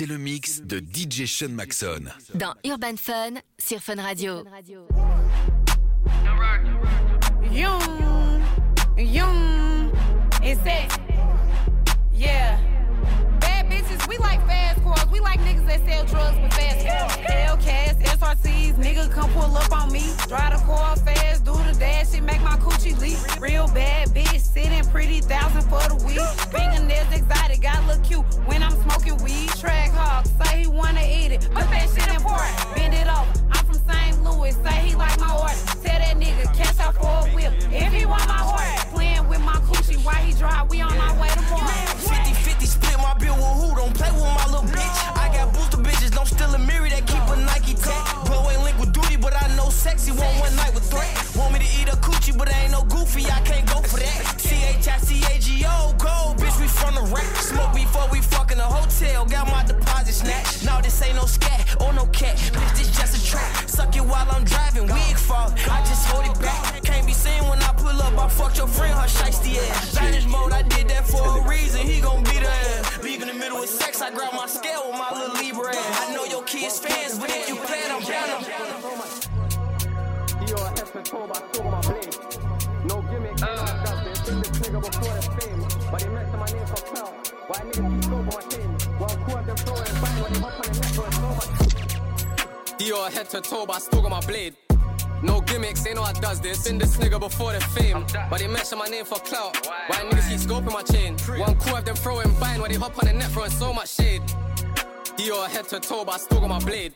c'est le mix de DJ Sean Maxon. Dans Urban Fun sur Fun Radio. Young, young, it's it. Yeah. Bad bitches, we like fast cars. We like niggas that sell drugs with fast cars. Hellcats, nigga come pull up on me. Drive the car fast, do the dash, it make my coochie leak. Real bad bitch, sitting pretty, thousand for the week. Fingernails exotic, got look cute when I'm smoking weed. Track hawk, say he wanna eat it, but that shit important. Bend it over, I'm from St. Louis, say he like my order. Tell that nigga, cash out for a whip, if he want my horse. Playing with my coochie, while he drive, we on our way to Mars. 50-50 split my bill with who? Don't play with my little bitch. I got booster bitches, don't steal a mirror sexy. Want one night with threat. Want me to eat a coochie, but I ain't no goofy. I can't go for that. C-H-I-C-A-G-O, go, bitch, we from the rack. Smoke before we fuck in the hotel. Got my deposit snatched. Now this ain't no scat or no cat. Bitch, this just a trap. Suck it while I'm driving. Wig fall. I just hold it back. Can't be seen when I pull up. I fucked your friend, her shiesty ass. Spanish mode, I did that for a reason. He gon' beat her ass. Leave in the middle of sex, I grab my scale with my little Libra ass. I know your kids fans, but if you plan, I'm down. Yo, I have been told by two of my blade. No gimmick, ain't no justice. Seen this nigga before the fame. But he mentioned my name for clout. Why niggas keep over my team? Well, two of them throwing fine when he hop on the net, bro, so much. Dior head to toe, but I still got my blade. No gimmicks, ain't know I does this. Been this nigga before the fame. But they mention my name for clout. Why niggas keep scoping my chain? One coup of them throwing bind when they hop on the net throwing so much shade. Dior head to toe, but I still got my blade.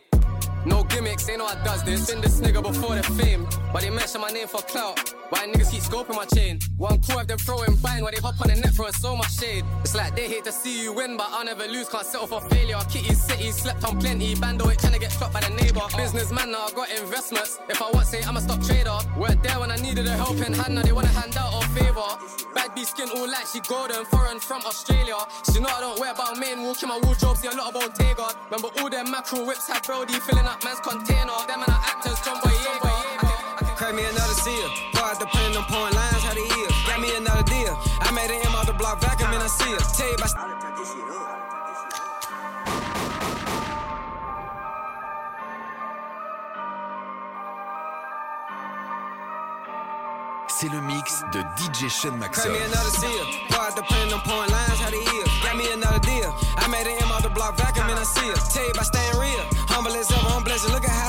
No gimmicks, ain't know I does this. Been this nigga before the fame. But they mention my name for clout. Why niggas keep scoping my chain? One coup of them throwing bind when they hop on the net throwing so much shade. It's like they hate to see you win, but I'll never lose. Can't settle for failure. Kitty city, slept on plenty. Bando ain't trying to get shot by the neighbor. Businessman now, I got investments. If I want say I'm a stock trader. Weren't there when I needed a helping hand, now they wanna hand out or favor. Bad B skin all like she golden, foreign from Australia. She know I don't wear about main walk in my wardrobe, see a lot about Tagar. Remember all them macro whips had Brody filling up man's container. Them and our actors, John Boyega. Crack me another seal. Pour out the pen, them pouring lines, how they is. Got me another deal. I made an M out the block, vacuum and I see it. Tell you about.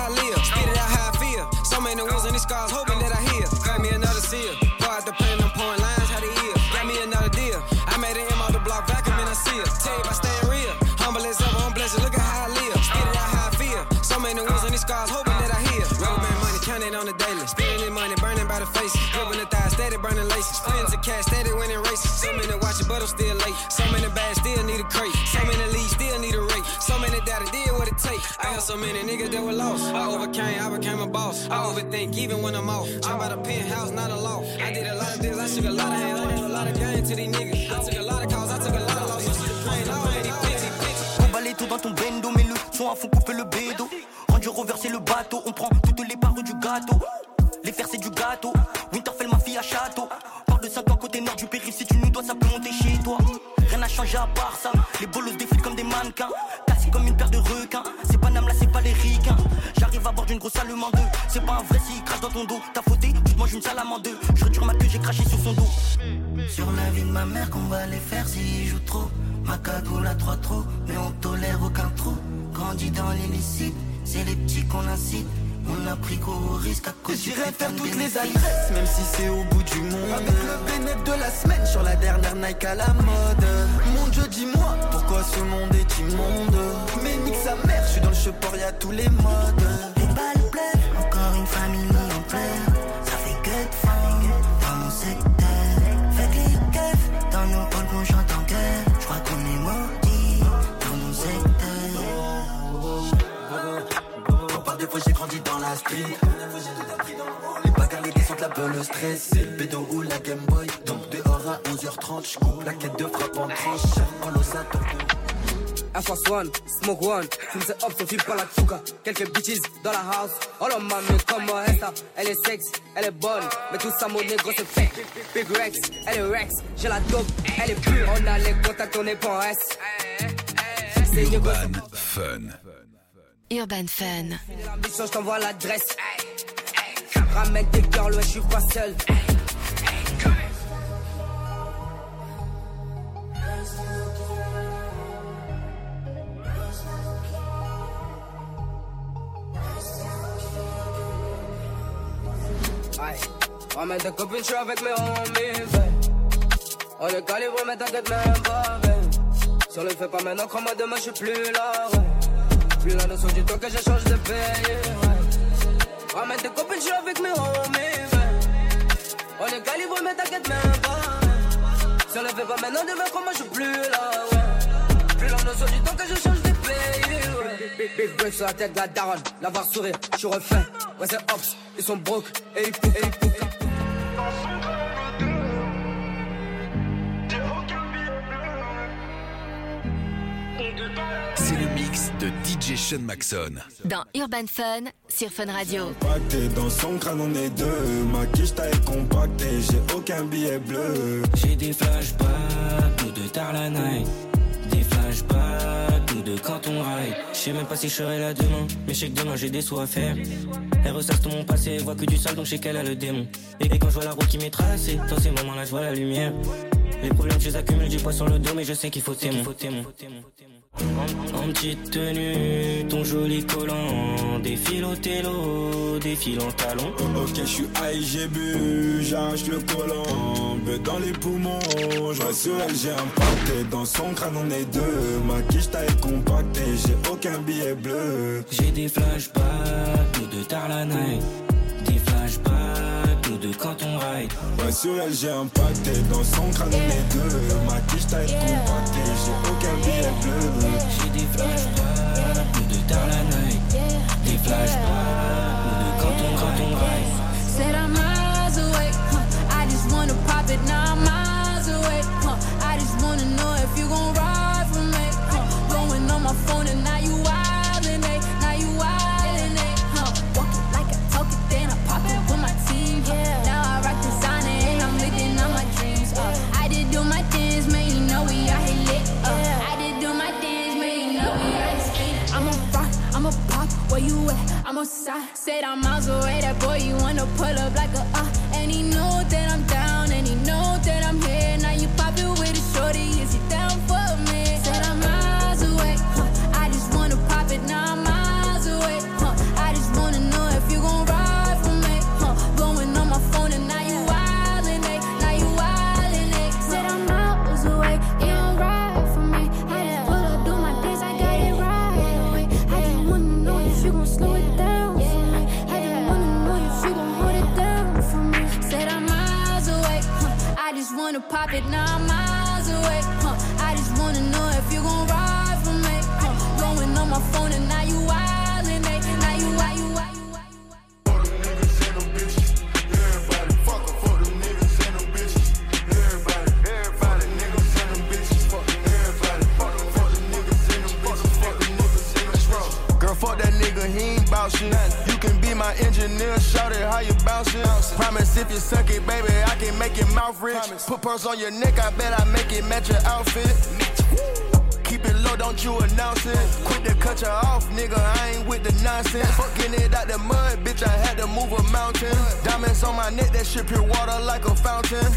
Live. Spit it out how I feel. So many wounds and these scars, hoping that I heal. Crack me another seal. I'm I so many niggas that were lost. I overcame, I became a boss. I overthink even when I'm off. I did a lot of I a lot of hands. I a lot of to these niggas. I took a lot of I took a lot of tout dans ton bendo, mais le son à fond couper le bédo. Rendu reverser le bateau, on prend toutes les parts du gâteau. Les fers c'est du gâteau, Rien n'a changé à part ça, les bolos défilent comme des mannequins. Cassé comme une paire de requins, c'est pas Nam là c'est pas les ricains. J'arrive à bord d'une grosse allemande, c'est pas un vrai s'il crache dans ton dos. T'as fauté, tu te manges une salamande. Je retire ma queue, j'ai craché sur son dos. Sur la vie de ma mère qu'on va les faire s'ils jouent trop. Ma cagoule à trois trous, mais on tolère aucun trou. Grandi dans l'illicite, c'est les petits qu'on incite. On a pris gros risque à cause J'irai faire toutes les adresses, même si c'est au bout du monde. Avec le bénéfice de la semaine sur la dernière Nike à la mode. Mon dieu, dis-moi, pourquoi ce monde est immonde? Mais nique sa mère, je suis dans le support, y'a tous les modes. J'ai grandi dans la street. Les bagarres, les descentes, la peu le stress. C'est le ou la Game Boy. Donc dehors à 11h30, j'coupe la quête de frappe en tranche. Air Force One, Smoke One, fume c'est up, Sophie par la tchouka. Quelques bitches dans la house. Oh la mamie, comment est ça? Elle est sexe, elle est bonne. Mais tout ça, mon négro, c'est fake. Big Rex, elle est Rex. J'ai la dope, elle est pure. On a les contacts, on est pas en S. c'est Fun. Urban Fun. la mission, je t'envoie l'adresse. Ramène tes girls, ouais, je suis pas seul. Ouais. Ramène tes copines, je suis avec mes homies. On est calibré, mais t'inquiète même pas. on le fait pas maintenant, crois-moi, demain je suis plus là. Plus la notion du temps que j'échange de pays. ouais. Ramène tes copines, je suis avec mes homies. ouais. On est calibré, mais t'inquiète même pas. Si on le fait pas maintenant, demain crois-moi, je suis plus là. ouais. Plus la notion du temps que je change de pays. ouais. Big, big, big sur la tête de la daronne. La voir sourire, je suis refait. Ouais, c'est Ops, ils sont broke et ils poupent, et ils le mix de DJ Sean Maxon. Dans Urban Fun sur Fun Radio. Compacté dans son crâne, on est deux. Ma quiche taille compactée, j'ai aucun billet bleu. J'ai des flashbacks, tout de tard la night. Des flashbacks, tout de quand on ride. Je sais même pas si je serai là demain, mais je sais que demain j'ai des sous à faire. Elle ressasse tout mon passé, elle voit que du sale, donc je sais qu'elle a le démon. Et quand je vois la route qui m'est tracée, dans ces moments-là, je vois la lumière. Les problèmes, je les accumule, j'ai poids sur le dos, mais je sais qu'il faut t'aimer. En, en petite tenue, ton joli collant, des fils au télo, des fils en talons. Ok, je suis high, j'ai bu, j'arrache le collant. Beu dans les poumons, je vois sur elle, j'ai un pacté. Dans son crâne, on est deux. Ma quiche taille compactée, j'ai aucun billet bleu. J'ai des flashbacks, tout de tard la night. Des flashbacks, tout de quand on ride. Ouais, sur elle, j'ai un pacté. Dans son crâne, on est deux. Ma quiche taille compactée, j'ai aucun billet bleu. J'ai des flashbacks, tout de tard la night. Des flashbacks, tout de quand on, quand on ride. Outside. Said I'm miles away. That boy, you wanna pull up like a uh. And he know that I'm down, and he know that I'm here. Now you pop it with a shorty. Wanna pop it. I'm miles away. Huh. I just wanna know if you gon' ride for me. Huh. Blowing on my phone and now you wildin', eh? Now you why you why you why you Girl, fuck that nigga, he ain't bout shit. You can be my engineer, shout it how you bounce bouncing. Promise if you suck it, baby, make your mouth rich. Put pearls on your neck, I bet I make it match your outfit. Keep it low, don't you announce it. Quick to cut you off, nigga. I ain't with the nonsense. Fucking it out the mud, bitch. I had to move a mountain. Diamonds on my neck, that shit pure water like a fountain.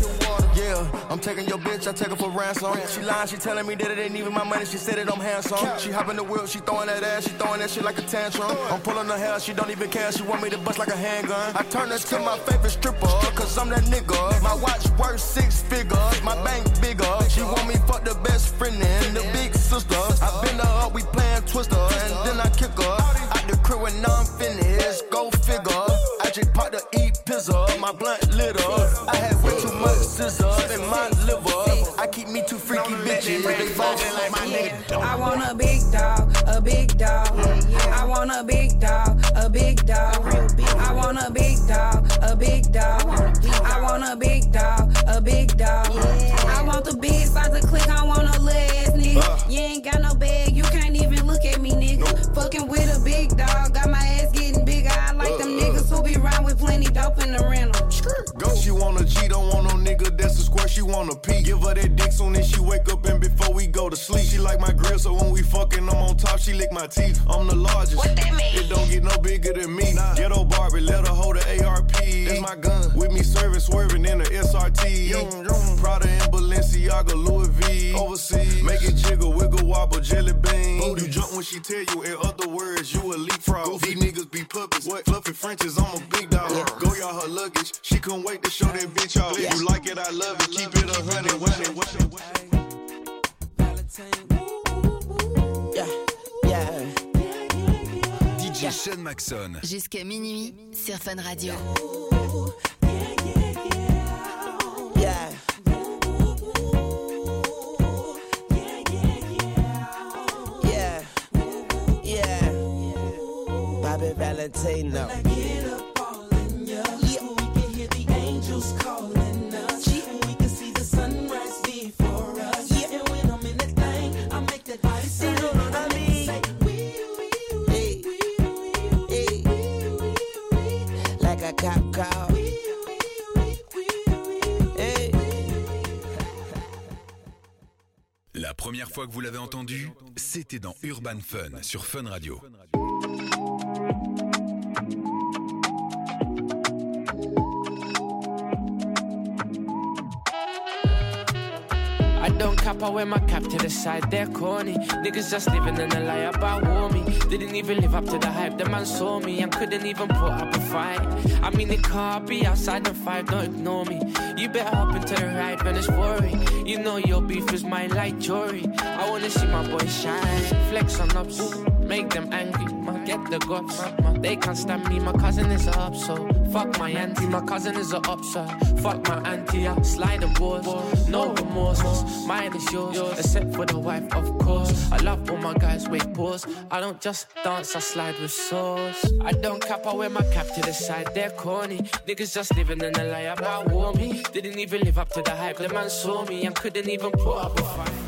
Yeah, I'm taking your bitch, I take her for ransom. She lying, she telling me that it ain't even my money. She said it, I'm handsome. She hop in the wheel, she throwing that ass, she throwing that shit like a tantrum. I'm pulling her hair, she don't even care. She want me to bust like a handgun. I turn her to my favorite stripper, cause I'm that nigga. My watch worth six figures, my bank bigger. She want me fuck the best friend and the big sister. I bend her up, we playing twister, and then I kick her out the crib when I'm finished. Go figure. I just popped to eat pizza, my blunt litter. Bitches, like my nigga. I want a big dog, a big dog. I want a big dog, a big dog. Real beat. I want a big dog, a big dog. I want a big dog, a big dog. I want the big size of click, I want a ass nigga. Uh. You ain't got no bag, you can't even look at me, nigga. Fucking with a big dog, got my ass getting bigger. I like them uh. niggas who be round with plenty dope in the rental. Go. She want a G, She want a P. Give her that dick soon as she wake up and before we go to sleep. She like my grill, so when we fucking, I'm on top. She lick my teeth. I'm the largest. What that mean? It don't get no bigger than me. Ghetto Barbie, let her hold the ARP. That's my gun. With me serving, swerving in the SRT. Prada and Balenciaga, Louis V. Overseas, make it jiggle, wiggle, wobble, jelly bean. You jump when she tell you. In other words, you a leapfrog. These niggas be puppets. What? Fluffy Frenches, I'm a big dog. Go y'all her luggage. She couldn't wait to show that bitch off. If you like DJ Sean Maxon. Jusqu'à minuit sur Fun Radio. Yeah. Yeah. Yeah. Bobby Valentino. Première fois que vous l'avez entendu, c'était dans Urban Fun sur Fun Radio. Cap, I wear my cap to the side, they're corny. Niggas just living in a lie about me. Didn't even live up to the hype, the man saw me and couldn't even put up a fight. I mean, it can't be outside the five, don't ignore me. You better hop into the ride when it's worry. You know your beef is my light jewelry. I wanna see my boy shine, flex on ups, make them angry. Get the guts, they can't stand me. My cousin is up, so fuck my auntie. My cousin is a up, so fuck my auntie. I slide the boards, no remorse. Mine is yours, except for the wife, of course. I love all my guys, wait, pause. I don't just dance, I slide with sauce. I don't cap, I wear my cap to the side, they're corny. Niggas just living in a lie about war me. Didn't even live up to the hype, the man saw me and couldn't even put up a fight.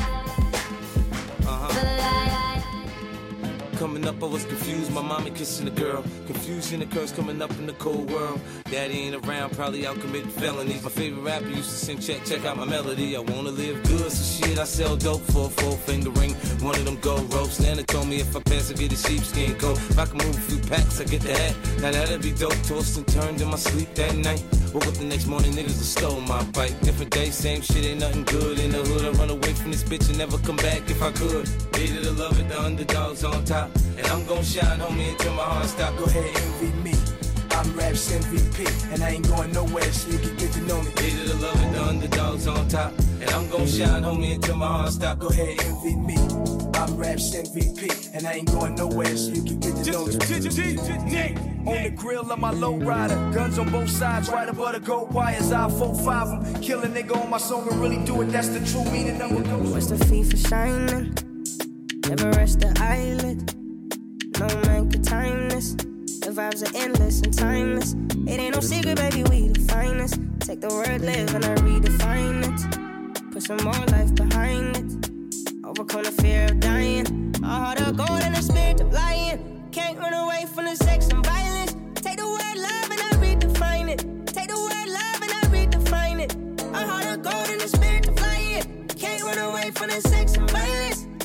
Coming up, I was confused. My mommy kissing a girl. Confusion occurs coming up in the cold world. Daddy ain't around, probably out committing felonies. My favorite rapper used to sing, check, check out my melody. I wanna live good, so shit, I sell dope for a four finger ring. One of them gold ropes. Nana told me if I pass, I get a sheepskin coat. If I can move a few packs, I get the hat. Now that'd be dope. Tossed and turned in my sleep that night. Woke up the next morning, niggas have stole my bike. Different day, same shit, ain't nothing good. In the hood, I run away from this bitch and never come back if I could. Hated to love it, the underdogs on top. And I'm gon' shine, homie, until my heart stop. Go ahead, envy me. I'm Raps MVP, and I ain't going nowhere, so you can get to know me. Hated to love it, the underdogs on top. And I'm gon' shine, homie, until my heart stop. Go ahead, envy me. I'm Raps MVP, and I ain't going nowhere, so you can get to know me. On the grill of my low rider, guns on both sides, right above the gold wires. I 4-5 them, kill a nigga on my song and really do it. That's the true meaning of a ghost. What's the fee for shining? Never rest the eyelid. No man can time this. The vibes are endless and timeless. It ain't no secret, baby, we the finest. Take the word live and I redefine it. Put some more life behind it. Overcome the fear of dying. A heart of gold and a spirit of lion. Can't run away from the sex and violence. Take the word love and I redefine it. Take the word love and I redefine it. A heart of gold and a spirit of lion. Can't run away from the sex and violence.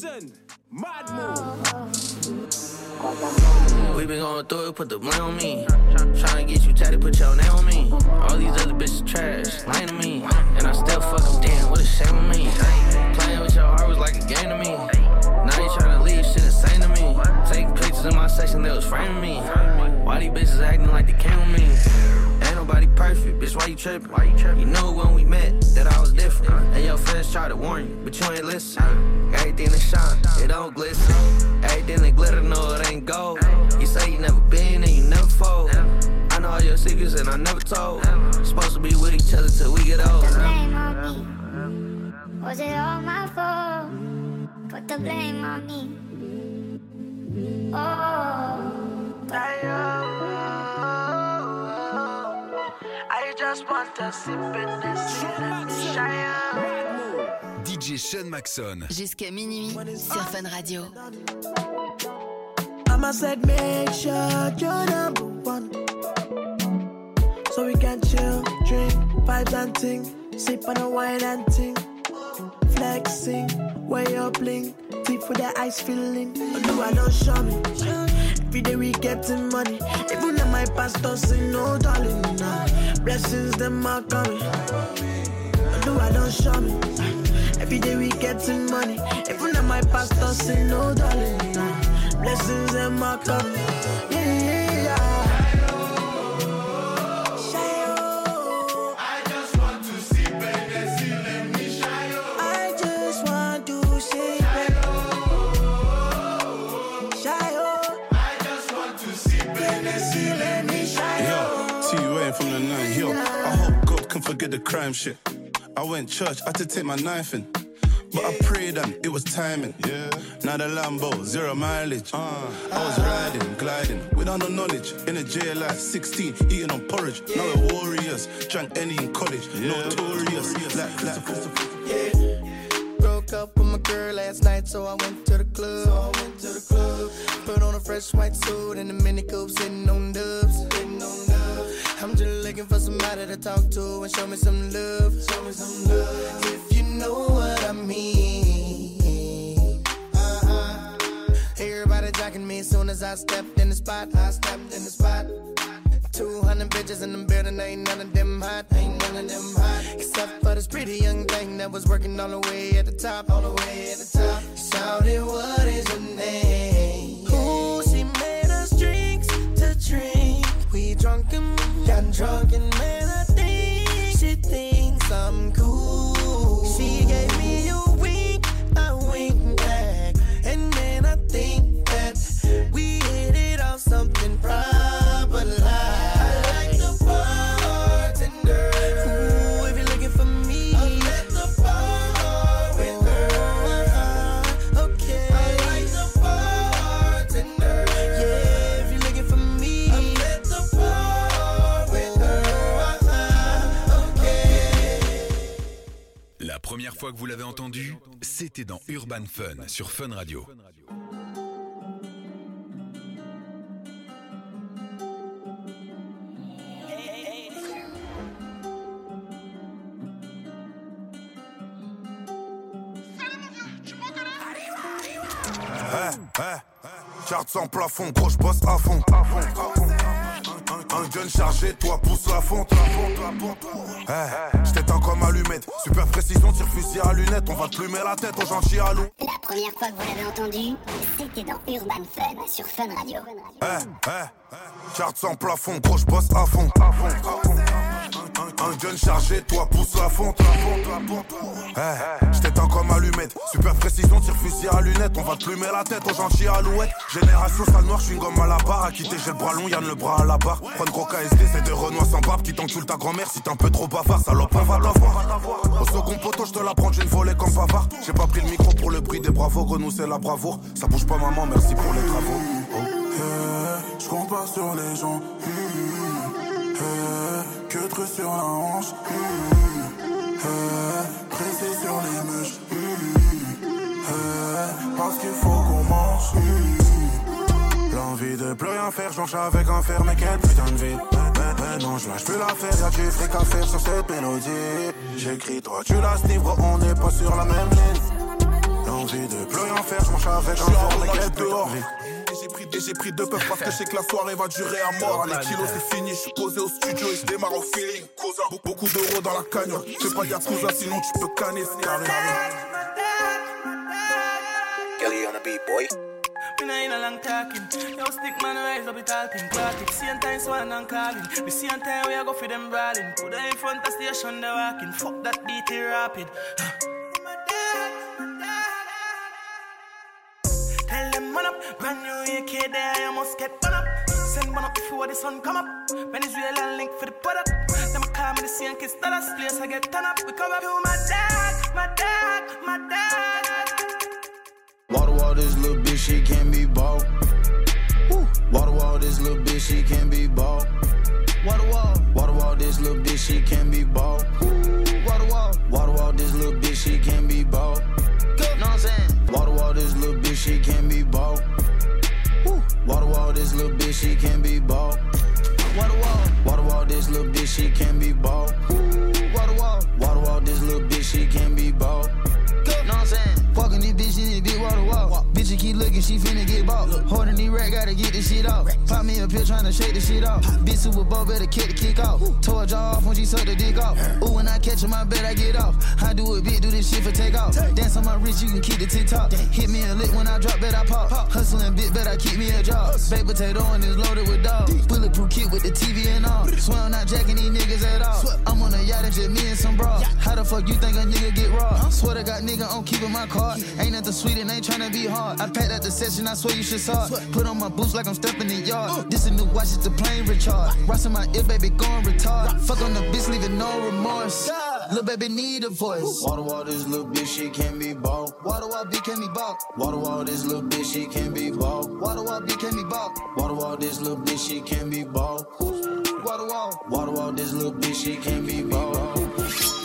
Mad Move. We been going through it, put the blame on me. Tryna get you tatted, put your name on me. All these other bitches trash, lying to me. And I still fuck them, damn, what a shame on me. Playing with your heart was like a game to me. Now you tryna leave, shit insane to me. Taking pictures in my section, they was framing me. Why these bitches acting like they came with me? Why you tripping? Why you tripping? You knew when we met that I was different. And your friends tried to warn you, but you ain't listen. Everything that shine, it don't glisten. Everything that glitter, no, it ain't gold. You say you never been and you never fold. I know all your secrets and I never told. Supposed to be with each other till we get old. Put the blame on me. Was it all my fault? Put the blame on me. Oh. Just want to sip in this DJ Sean Maxon. Jusqu'à minuit sur Fun Radio. Mama said make sure you're number one. So we can chill, drink, vibes and ting. Sip on a wine and ting. Flexing, way up bling. Deep with the ice filling. Do I don't show me Every day we getting money Even if my pastor say no darling nah. Blessings them are coming do I don't show me Every day we getting money Even if my pastor say no darling nah. Blessings them are coming yeah, yeah. Forget the crime shit. I went church, I had to take my knife in. But I prayed and it was timing. Yeah. Now the Lambo, zero mileage. Uh, I was riding, gliding, without no knowledge. In a jail life, 16, eating on porridge. Now we're warriors, drank any in college. Notorious, like, like, Broke up with my girl last night, so I went to the club. So I went to the club. Put on a fresh white suit and a mini coupe, sitting on talk to and show me some love. Show me some love. If you know what I mean. Uh-huh. Everybody jacking me as soon as I stepped in the spot. I stepped in the spot. 200 bitches in the building, ain't none of them hot, ain't none of them hot. Except for this pretty young thing that was working all the way at the top, all the way at the top. Shouted, what is your name? Ooh, she made us drinks to drink. We drunk got drunk and she thinks I'm cool. She gave me Dans Urban Fun sur Fun Radio. Eh, eh, eh, Charte sans plafond, gros, je bosse à fond. À fond, à fond. Un, un, un, jeune chargé, toi pousse la fonte. La fonte, la fonte. Hey comme allumette. Super précision, tire fusil à lunettes. On va te plumer la tête aux gentils à loup. La première fois que vous l'avez entendu, c'était dans Urban Fun sur Fun Radio. Eh, eh, Carte sans plafond, gros, bosse à fond. Un, un gun chargé, toi pousse la fonte. Eh, J't'éteins comme allumette. Super précision, tire fusil à lunettes. On va te plumer la tête aux gentils alouettes. Génération sale noire, j'suis une gomme à la barre. À quitter, j'ai le bras long, Yann le bras à la barre. Prendre gros KSD, c'est des renois sans pape qui t'enculent ta grand-mère. Si t'es un peu trop bavard, salope, on va t'avoir. Au second poteau, j'te la prends, j'ai une volée comme bavard. J'ai pas pris le micro pour le prix des bravos. Grenou, c'est la bravoure. Ça bouge pas, maman, merci pour les travaux. Oh. Eh, je compte pas sur les gens. Eh, que truc sur la hanche. Eh, pressé sur les mèches. Eh, parce qu'il faut qu'on mange. L'envie de plus rien faire, j'mange avec un fer, mais quelle putain de vie. Mais, mais, mais non, je lâche plus l'affaire, y'a du fric à faire sur cette mélodie. J'écris, toi tu la snivres, on n'est pas sur la même ligne. envie de plus rien faire, je marche avec un verre, la gueule dehors. Et j'ai pris, et j'ai pris deux peuples parce que je sais que la soirée va durer à mort. Les kilos c'est fini, je suis posé au studio et je démarre au feeling. Be- Beaucoup d'euros dans la cagnotte. Fais pas yakuza sinon tu peux canner ce carré. Kelly on the beat, boy. Me nah in a long talking. Yo, stick man, rise up it all thing. Clock it. Same time, swan and calling. Me same time, we a go for them brawling. Put her in front of station, they walking. Fuck that DT rapid. Tell them man up, brand new AK there, must get one up. Send one up before the sun come up. Venezuela link for the. Them call me the same kiss that us place I get turn up. We come up to my dad, my dad, my dad. Water wall, this little bitch, she can be bought. Water wall, this little bitch, she can be bought. Water wall, water wall, this little bitch, she can be bought. Water she finna get bought. Holding these rack, gotta get this shit off. Pop me a pill, tryna shake this shit off. Bitch, Super Bowl, better kick the kick off. Tore jaw off when she suck the dick off. Ooh, when I catch her, my bet I get off. I do it big, do this shit for take off. Dance on my wrist, you can keep the TikTok. Hit me a lick when I drop, bet I pop. Hustling bit, bet I keep me a job. Baked potato and it's loaded with dogs. Bulletproof kit with the TV and all. Swear I'm not jacking these niggas at all. I'm on a yacht and just me and some bras. How the fuck you think a nigga get raw? Swear to God, nigga, I'm keeping my card. Ain't nothing sweet and ain't tryna be hard. I packed out the session, I swear you should saw it. Put on my boots like I'm stepping in yard. This a new watch, it's the plane recharge. Rockin' my ear, baby, going retard. Fuck on the bitch, leaving no remorse. Little baby need a voice. Water wall, this little bitch, she can be bought. Water wall, B can be bought. Water wall, this little bitch, she can be bought. Water wall, B can be bought. Water wall, this little bitch, she can be bought. Water wall, water wall, this little bitch, she can be bought.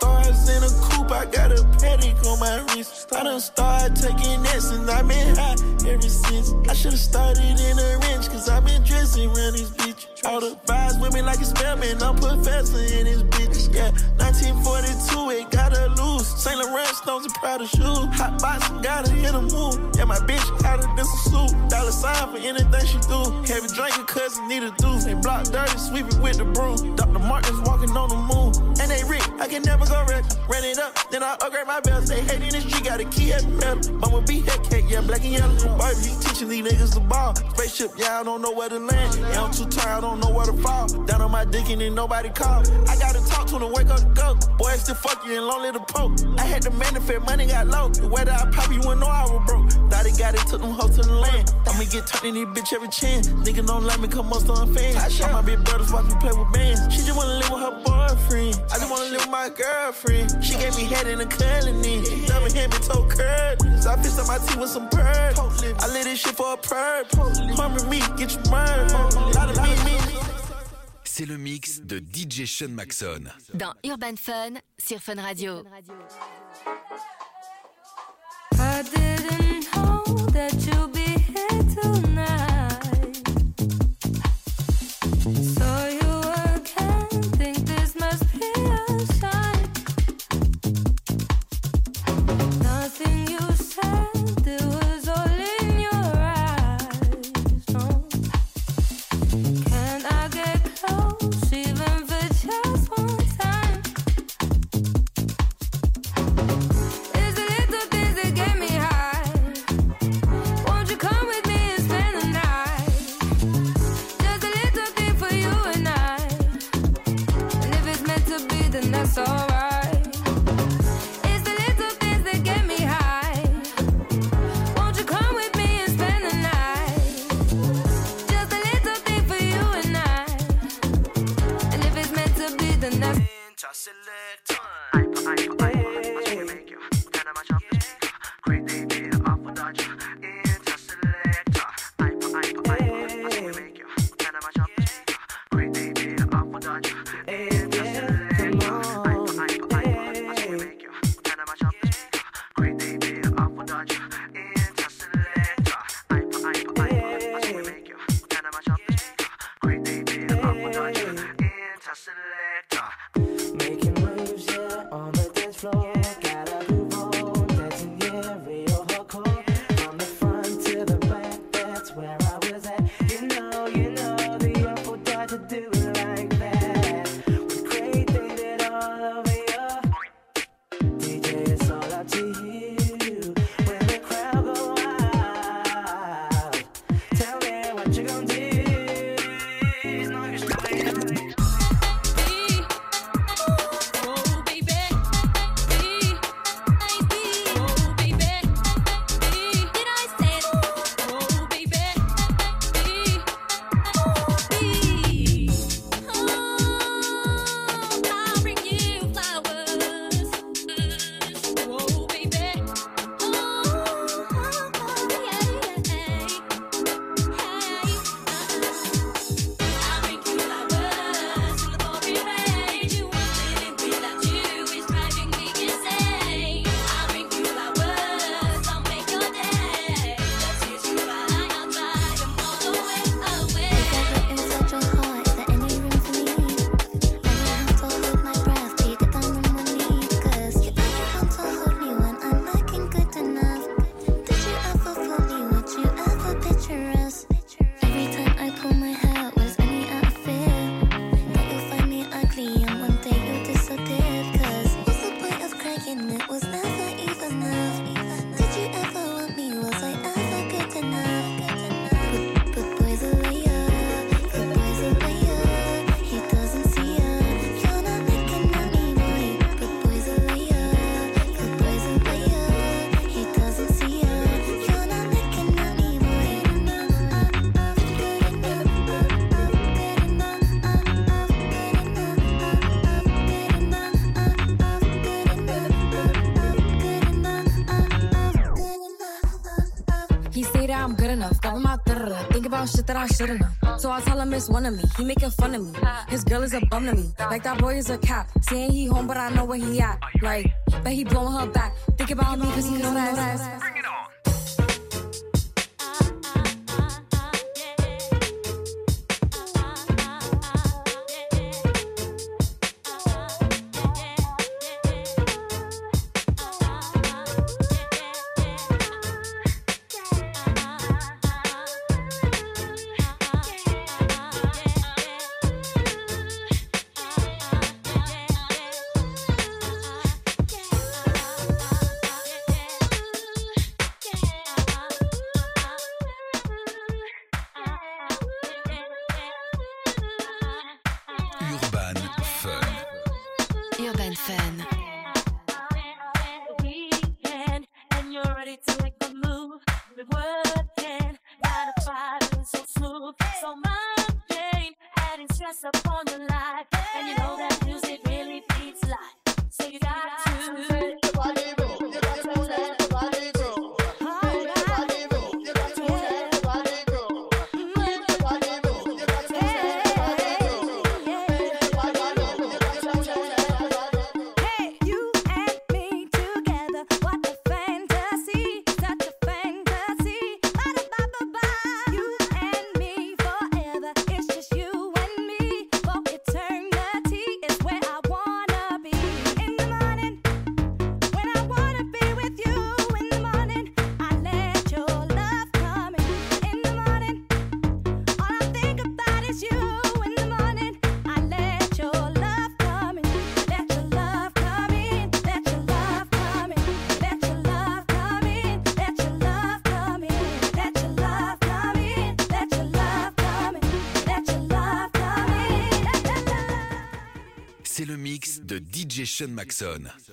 Stars in a coupe, I got a paddock on my wrist. I done started taking lessons, I've been high ever since. I should've started in a ranch, cause I've been dressing around this bitch. All the vibes with me like a spellman, I'm professor in this bitch. Yeah, 1942, it gotta lose. St. Laurent stones and Prada shoes. Hot box, gotta hit a move. Yeah, my bitch hotter than some suit. Dollar sign for anything she do. Heavy drinking, cousin need a do. They block dirty, sweep it with the broom. Dr. Martens walking on the moon. And they rich, I can never go wreck. Ran it up, then I upgrade my belt. They hate in the street, got a key at the metal. Mama be head cake, yeah, black and yellow. Barbie teaching these niggas the ball. Spaceship, yeah, I don't know where to land. Yeah, I'm too tired, I don't know where to fall. Down on my dick and then nobody call. I gotta talk to them, wake up the go. Boy, I still fuck you and lonely to poke. I had to manifest, money got low. The way that I pop, you wouldn't know I was broke. Thought he got it, took them hoes to the land. I'ma get turned in this bitch every chance. Nigga don't like me, come most on fans. All my big brothers watch me play with bands. She just wanna live with her boyfriend. I just wanna live with my girlfriend. She gave me head in a colony. Never hand me toe. So I pissed up my teeth with some purr. I lit this shit for a purr. Harming me, get you murdered. Lot of me, me. C'est le mix de DJ Sean Maxon. Dans Urban Fun sur Fun Radio. I didn't know that you'd Making out shit that I shouldn't know. So I tell him it's one of me. He making fun of me. His girl is a bum to me. Like that boy is a cop. Saying he home, but I know where he at. Like, but he blowing her back. Think about me cause he know that.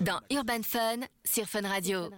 Dans Urban Fun, sur Fun Radio.